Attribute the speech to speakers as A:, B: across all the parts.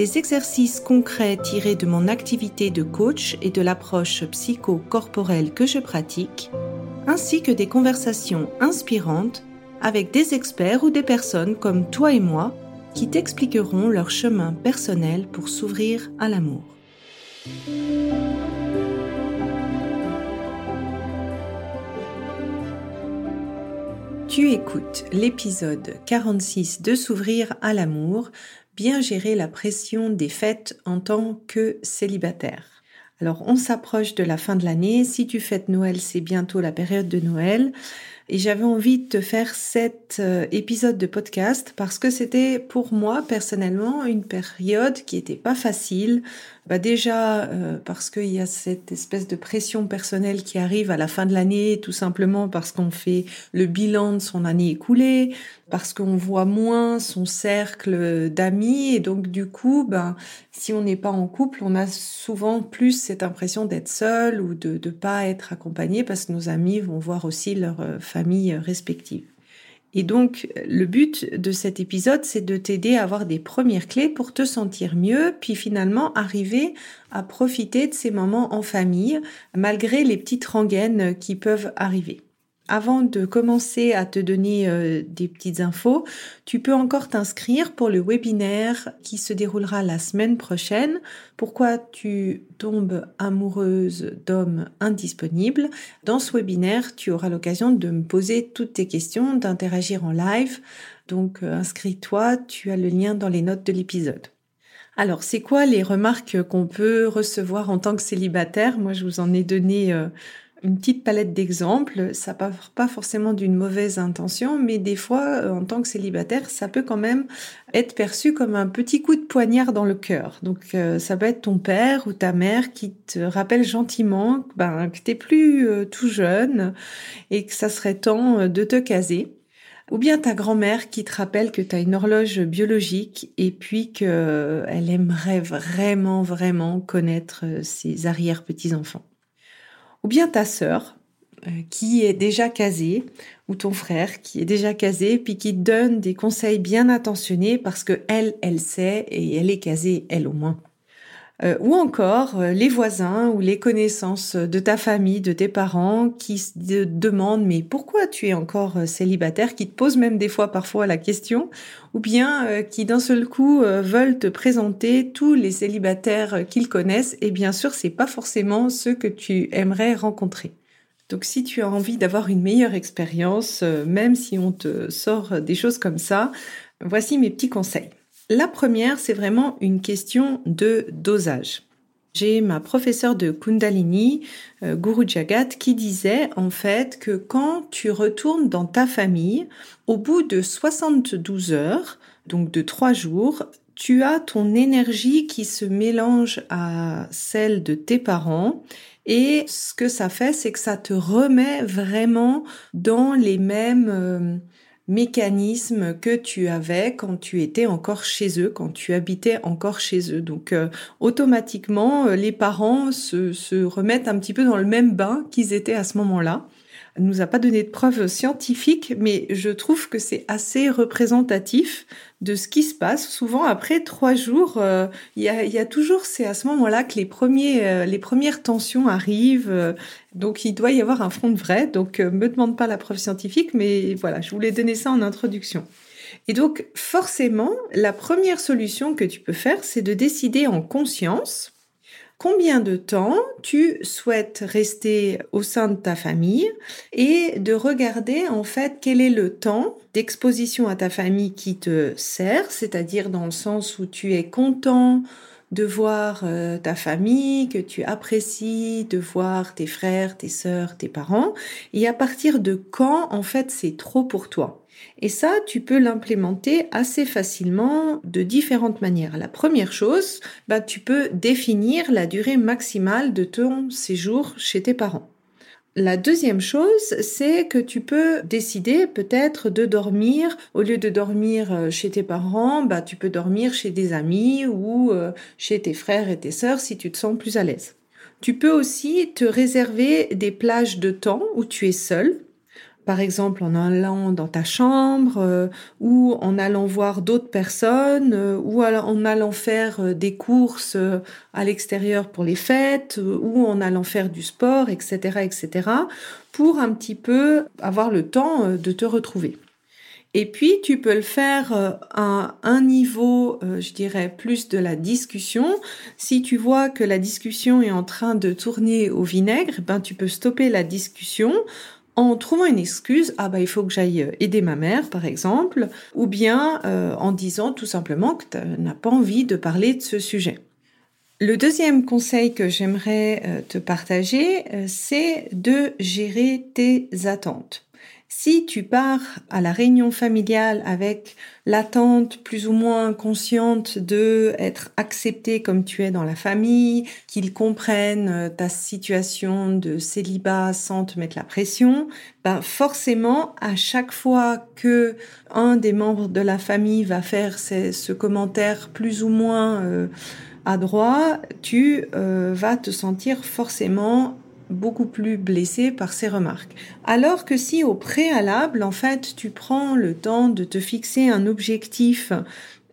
A: des exercices concrets tirés de mon activité de coach et de l'approche psycho-corporelle que je pratique, ainsi que des conversations inspirantes avec des experts ou des personnes comme toi et moi qui t'expliqueront leur chemin personnel pour s'ouvrir à l'amour. Tu écoutes l'épisode 46 de S'ouvrir à l'amour, gérer la pression des fêtes en tant que célibataire. Alors on s'approche de la fin de l'année, si tu fêtes Noël, c'est bientôt la période de Noël. Et j'avais envie de te faire cet euh, épisode de podcast parce que c'était pour moi personnellement une période qui était pas facile. Bah déjà euh, parce qu'il y a cette espèce de pression personnelle qui arrive à la fin de l'année, tout simplement parce qu'on fait le bilan de son année écoulée, parce qu'on voit moins son cercle d'amis et donc du coup, ben si on n'est pas en couple, on a souvent plus cette impression d'être seul ou de ne pas être accompagné parce que nos amis vont voir aussi leur euh, respectives. Et donc, le but de cet épisode, c'est de t'aider à avoir des premières clés pour te sentir mieux, puis finalement arriver à profiter de ces moments en famille, malgré les petites rengaines qui peuvent arriver avant de commencer à te donner euh, des petites infos, tu peux encore t'inscrire pour le webinaire qui se déroulera la semaine prochaine. Pourquoi tu tombes amoureuse d'hommes indisponibles? Dans ce webinaire, tu auras l'occasion de me poser toutes tes questions, d'interagir en live. Donc euh, inscris-toi, tu as le lien dans les notes de l'épisode. Alors, c'est quoi les remarques qu'on peut recevoir en tant que célibataire? Moi, je vous en ai donné euh, une petite palette d'exemples. Ça part pas forcément d'une mauvaise intention, mais des fois, euh, en tant que célibataire, ça peut quand même être perçu comme un petit coup de poignard dans le cœur. Donc, euh, ça peut être ton père ou ta mère qui te rappelle gentiment ben, que t'es plus euh, tout jeune et que ça serait temps de te caser. Ou bien ta grand-mère qui te rappelle que tu as une horloge biologique et puis qu'elle aimerait vraiment, vraiment connaître ses arrière-petits-enfants ou bien ta sœur euh, qui est déjà casée, ou ton frère qui est déjà casé, puis qui donne des conseils bien intentionnés parce que elle, elle sait et elle est casée, elle au moins. Euh, ou encore euh, les voisins ou les connaissances de ta famille, de tes parents qui se demandent mais pourquoi tu es encore euh, célibataire, qui te posent même des fois parfois la question, ou bien qui d'un seul coup veulent te présenter tous les célibataires qu'ils connaissent et bien sûr c'est pas forcément ceux que tu aimerais rencontrer. Donc si tu as envie d'avoir une meilleure expérience, même si on te sort des choses comme ça, voici mes petits conseils. La première, c'est vraiment une question de dosage. J'ai ma professeure de Kundalini, euh, Guru Jagat, qui disait en fait que quand tu retournes dans ta famille, au bout de 72 heures, donc de trois jours, tu as ton énergie qui se mélange à celle de tes parents et ce que ça fait, c'est que ça te remet vraiment dans les mêmes euh, mécanismes que tu avais quand tu étais encore chez eux, quand tu habitais encore chez eux. Donc euh, automatiquement, euh, les parents se, se remettent un petit peu dans le même bain qu'ils étaient à ce moment-là nous a pas donné de preuves scientifiques, mais je trouve que c'est assez représentatif de ce qui se passe. Souvent, après trois jours, euh, il y, a, toujours, c'est à ce moment-là que les premiers, euh, les premières tensions arrivent. Euh, donc, il doit y avoir un front de vrai. Donc, me demande pas la preuve scientifique, mais voilà, je voulais donner ça en introduction. Et donc, forcément, la première solution que tu peux faire, c'est de décider en conscience combien de temps tu souhaites rester au sein de ta famille et de regarder en fait quel est le temps d'exposition à ta famille qui te sert, c'est-à-dire dans le sens où tu es content de voir euh, ta famille, que tu apprécies de voir tes frères, tes sœurs, tes parents, et à partir de quand en fait c'est trop pour toi? Et ça, tu peux l'implémenter assez facilement de différentes manières. La première chose, bah, tu peux définir la durée maximale de ton séjour chez tes parents. La deuxième chose, c'est que tu peux décider peut-être de dormir, au lieu de dormir euh, chez tes parents, bah, tu peux dormir chez des amis ou euh, chez tes frères et tes sœurs si tu te sens plus à l'aise. Tu peux aussi te réserver des plages de temps où tu es seul par exemple en allant dans ta chambre euh, ou en allant voir d'autres personnes euh, ou en allant faire euh, des courses à l'extérieur pour les fêtes ou en allant faire du sport, etc., etc., pour un petit peu avoir le temps de te retrouver. Et puis, tu peux le faire à un niveau, je dirais, plus de la discussion. Si tu vois que la discussion est en train de tourner au vinaigre, ben, tu peux stopper la discussion en trouvant une excuse, ah bah il faut que j'aille euh, aider ma mère par exemple, ou bien euh, en disant tout simplement que tu n'as pas envie de parler de ce sujet. Le deuxième conseil que j'aimerais euh, te partager, c'est de gérer tes attentes. Si tu pars à la réunion familiale avec l'attente plus ou moins consciente de être accepté comme tu es dans la famille, qu'ils comprennent euh, ta situation de célibat sans te mettre la pression, ben forcément à chaque fois que un des membres de la famille va faire ce commentaire plus ou moins euh, à droit, tu euh, vas te sentir forcément beaucoup plus blessé par ces remarques. Alors que si au préalable, en fait, tu prends le temps de te fixer un objectif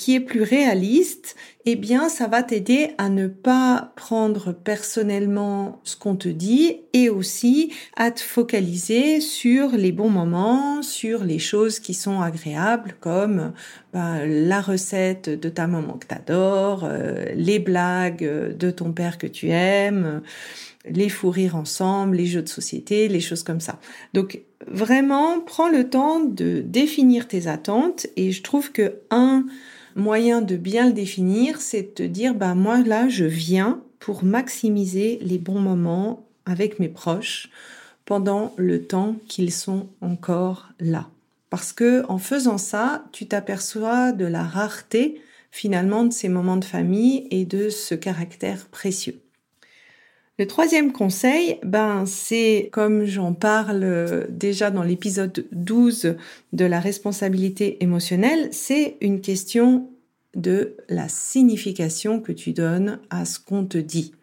A: qui est plus réaliste, eh bien, ça va t'aider à ne pas prendre personnellement ce qu'on te dit et aussi à te focaliser sur les bons moments, sur les choses qui sont agréables comme bah, la recette de ta maman que t'adores, euh, les blagues de ton père que tu aimes, les fous rires ensemble, les jeux de société, les choses comme ça. Donc vraiment, prends le temps de définir tes attentes et je trouve que un moyen de bien le définir, c'est de te dire, bah moi là, je viens pour maximiser les bons moments avec mes proches pendant le temps qu'ils sont encore là. Parce que en faisant ça, tu t'aperçois de la rareté finalement de ces moments de famille et de ce caractère précieux. Le troisième conseil, ben, c'est comme j'en parle déjà dans l'épisode 12 de la responsabilité émotionnelle, c'est une question de la signification que tu donnes à ce qu'on te dit.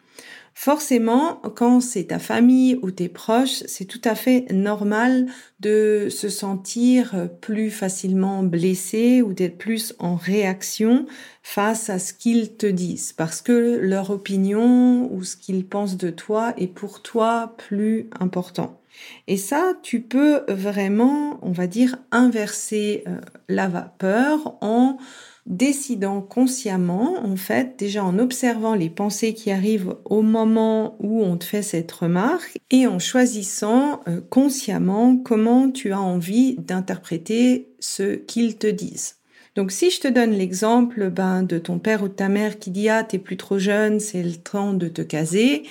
A: Forcément, quand c'est ta famille ou tes proches, c'est tout à fait normal de se sentir plus facilement blessé ou d'être plus en réaction face à ce qu'ils te disent parce que leur opinion ou ce qu'ils pensent de toi est pour toi plus important. Et ça, tu peux vraiment, on va dire, inverser euh, la vapeur en décidant consciemment, en fait, déjà en observant les pensées qui arrivent au moment où on te fait cette remarque et en choisissant euh, consciemment comment tu as envie d'interpréter ce qu'ils te disent. Donc si je te donne l'exemple ben, de ton père ou de ta mère qui dit ah t'es plus trop jeune, c'est le temps de te caser,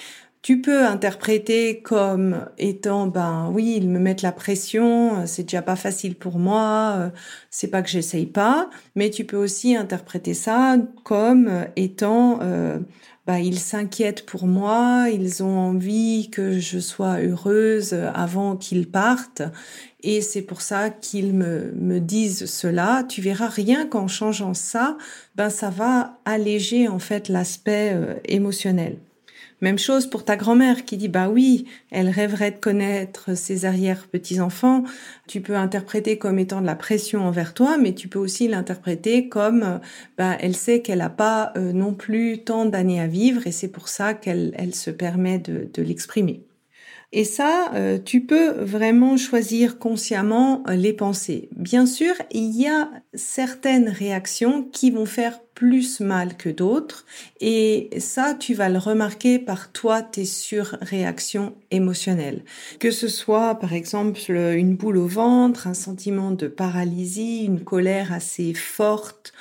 A: tu peux interpréter comme étant ben oui ils me mettent la pression c'est déjà pas facile pour moi c'est pas que j'essaye pas mais tu peux aussi interpréter ça comme étant euh, ben, ils s'inquiètent pour moi ils ont envie que je sois heureuse avant qu'ils partent. Et c'est pour ça qu'ils me, me disent cela. Tu verras rien qu'en changeant ça ben ça va alléger en fait l'aspect euh, émotionnel même chose pour ta grand-mère qui dit bah oui, elle rêverait de connaître ses arrière-petits-enfants. Tu peux interpréter comme étant de la pression envers toi, mais tu peux aussi l'interpréter comme bah elle sait qu'elle n'a pas euh, non plus tant d'années à vivre et c'est pour ça qu'elle elle se permet de l'exprimer. Et ça, euh, tu peux vraiment choisir consciemment euh, les pensées. Bien sûr, il y a certaines réactions qui vont faire plus mal que d'autres. Et ça, tu vas le remarquer par toi, tes surréactions émotionnelles. Que ce soit, par exemple, une boule au ventre, un sentiment de paralysie, une colère assez forte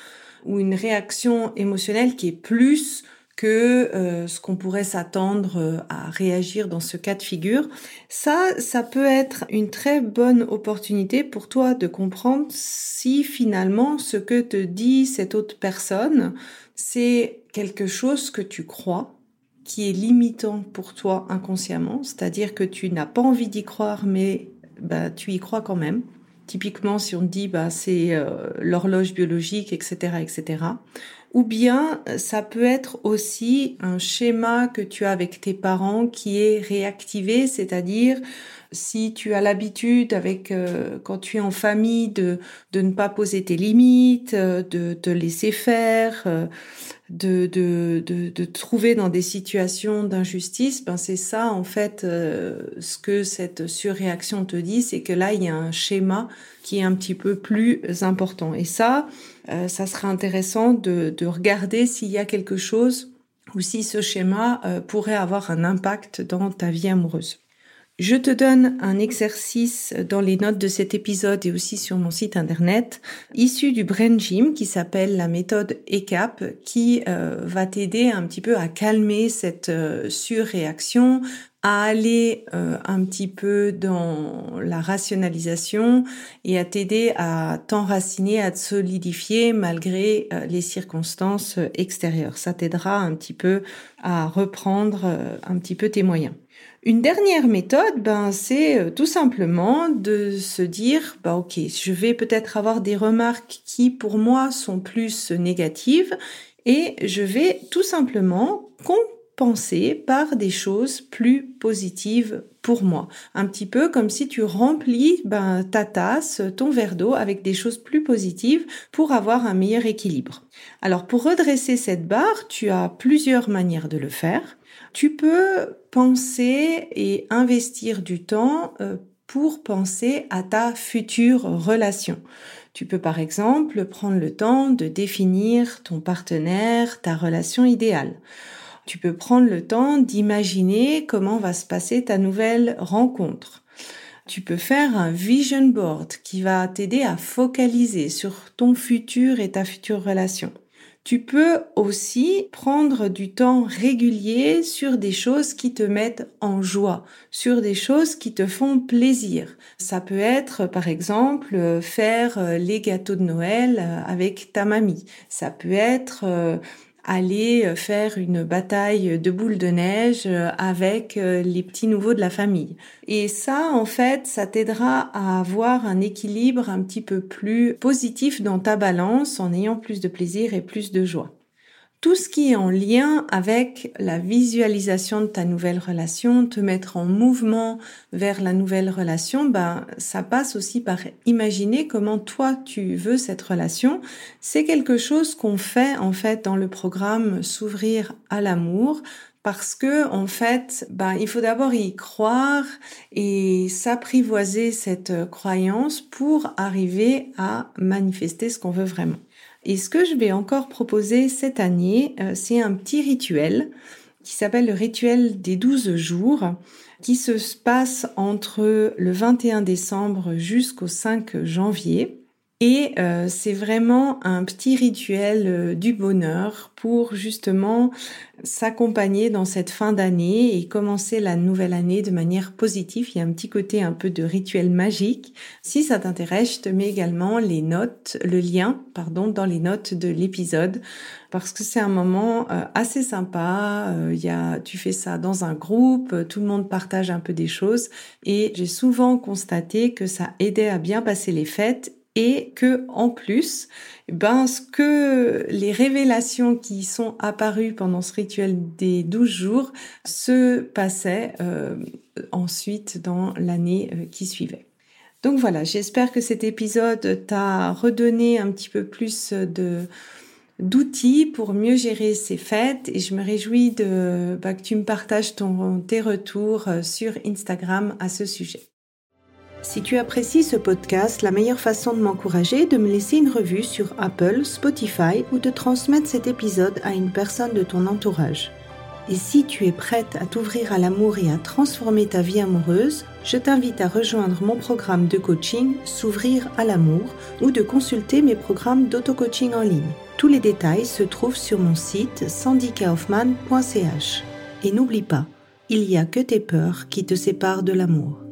A: ou une réaction émotionnelle qui est plus que euh, ce qu'on pourrait s'attendre euh, à réagir dans ce cas de figure. Ça, ça peut être une très bonne opportunité pour toi de comprendre si finalement ce que te dit cette autre personne, c'est quelque chose que tu crois qui est limitant pour toi inconsciemment, c'est-à-dire que tu n'as pas envie d'y croire, mais bah, tu y crois quand même. Typiquement, si on te dit bah c'est euh, l'horloge biologique, etc., etc. Ou bien ça peut être aussi un schéma que tu as avec tes parents qui est réactivé, c'est-à-dire si tu as l'habitude avec euh, quand tu es en famille de de ne pas poser tes limites, euh, de te laisser faire, euh, de, de, de, de trouver dans des situations d'injustice, ben c'est ça en fait ce que cette surréaction te dit, c'est que là il y a un schéma qui est un petit peu plus important. Et ça, ça serait intéressant de, de regarder s'il y a quelque chose ou si ce schéma pourrait avoir un impact dans ta vie amoureuse. Je te donne un exercice dans les notes de cet épisode et aussi sur mon site internet, issu du Brain Gym qui s'appelle la méthode ECAP, qui euh, va t'aider un petit peu à calmer cette euh, surréaction, à aller euh, un petit peu dans la rationalisation et à t'aider à t'enraciner, à te solidifier malgré les circonstances extérieures. Ça t'aidera un petit peu à reprendre un petit peu tes moyens. Une dernière méthode, ben, c'est euh, tout simplement de se dire, bah, ok, je vais peut-être avoir des remarques qui pour moi sont plus négatives et je vais tout simplement compenser par des choses plus positives pour moi. Un petit peu comme si tu remplis ben, ta tasse, ton verre d'eau avec des choses plus positives pour avoir un meilleur équilibre. Alors pour redresser cette barre, tu as plusieurs manières de le faire. Tu peux penser et investir du temps euh, pour penser à ta future relation. Tu peux par exemple prendre le temps de définir ton partenaire, ta relation idéale. Tu peux prendre le temps d'imaginer comment va se passer ta nouvelle rencontre. Tu peux faire un vision board qui va t'aider à focaliser sur ton futur et ta future relation. Tu peux aussi prendre du temps régulier sur des choses qui te mettent en joie, sur des choses qui te font plaisir. Ça peut être, par exemple, faire les gâteaux de Noël avec ta mamie. Ça peut être aller euh, faire une bataille de boules de neige euh, avec euh, les petits nouveaux de la famille. Et ça, en fait, ça t'aidera à avoir un équilibre un petit peu plus positif dans ta balance en ayant plus de plaisir et plus de joie tout ce qui est en lien avec la visualisation de ta nouvelle relation, te mettre en mouvement vers la nouvelle relation, ben, ça passe aussi par imaginer comment toi tu veux cette relation. C'est quelque chose qu'on fait, en fait, dans le programme S'ouvrir à l'amour parce que en fait, ben, il faut d'abord y croire et s'apprivoiser cette croyance pour arriver à manifester ce qu'on veut vraiment. Et ce que je vais encore proposer cette année, euh, c'est un petit rituel qui s'appelle le rituel des 12 jours, qui se passe entre le 21 décembre jusqu'au 5 janvier. Et euh, c'est vraiment un petit rituel euh, du bonheur pour justement s'accompagner dans cette fin d'année et commencer la nouvelle année de manière positive. Il y a un petit côté un peu de rituel magique. Si ça t'intéresse, je te mets également les notes, le lien, pardon, dans les notes de l'épisode parce que c'est un moment euh, assez sympa. Il y a, tu fais ça dans un groupe, tout le monde partage un peu des choses et j'ai souvent constaté que ça aidait à bien passer les fêtes et que en plus, ben ce que les révélations qui sont apparues pendant ce rituel des 12 jours se passaient euh, ensuite dans l'année euh, qui suivait. Donc voilà, j'espère que cet épisode t'a redonné un petit peu plus de d'outils pour mieux gérer ces fêtes et je me réjouis de bah, que tu me partages ton, tes retours euh, sur Instagram à ce sujet. Si tu apprécies ce podcast, la meilleure façon de m'encourager est de me laisser une revue sur Apple, Spotify ou de transmettre cet épisode à une personne de ton entourage. Et si tu es prête à t'ouvrir à l'amour et à transformer ta vie amoureuse, je t'invite à rejoindre mon programme de coaching S'ouvrir à l'amour ou de consulter mes programmes d'auto-coaching en ligne. Tous les détails se trouvent sur mon site sandykaufman.ch. Et n'oublie pas, il n'y a que tes peurs qui te séparent de l'amour.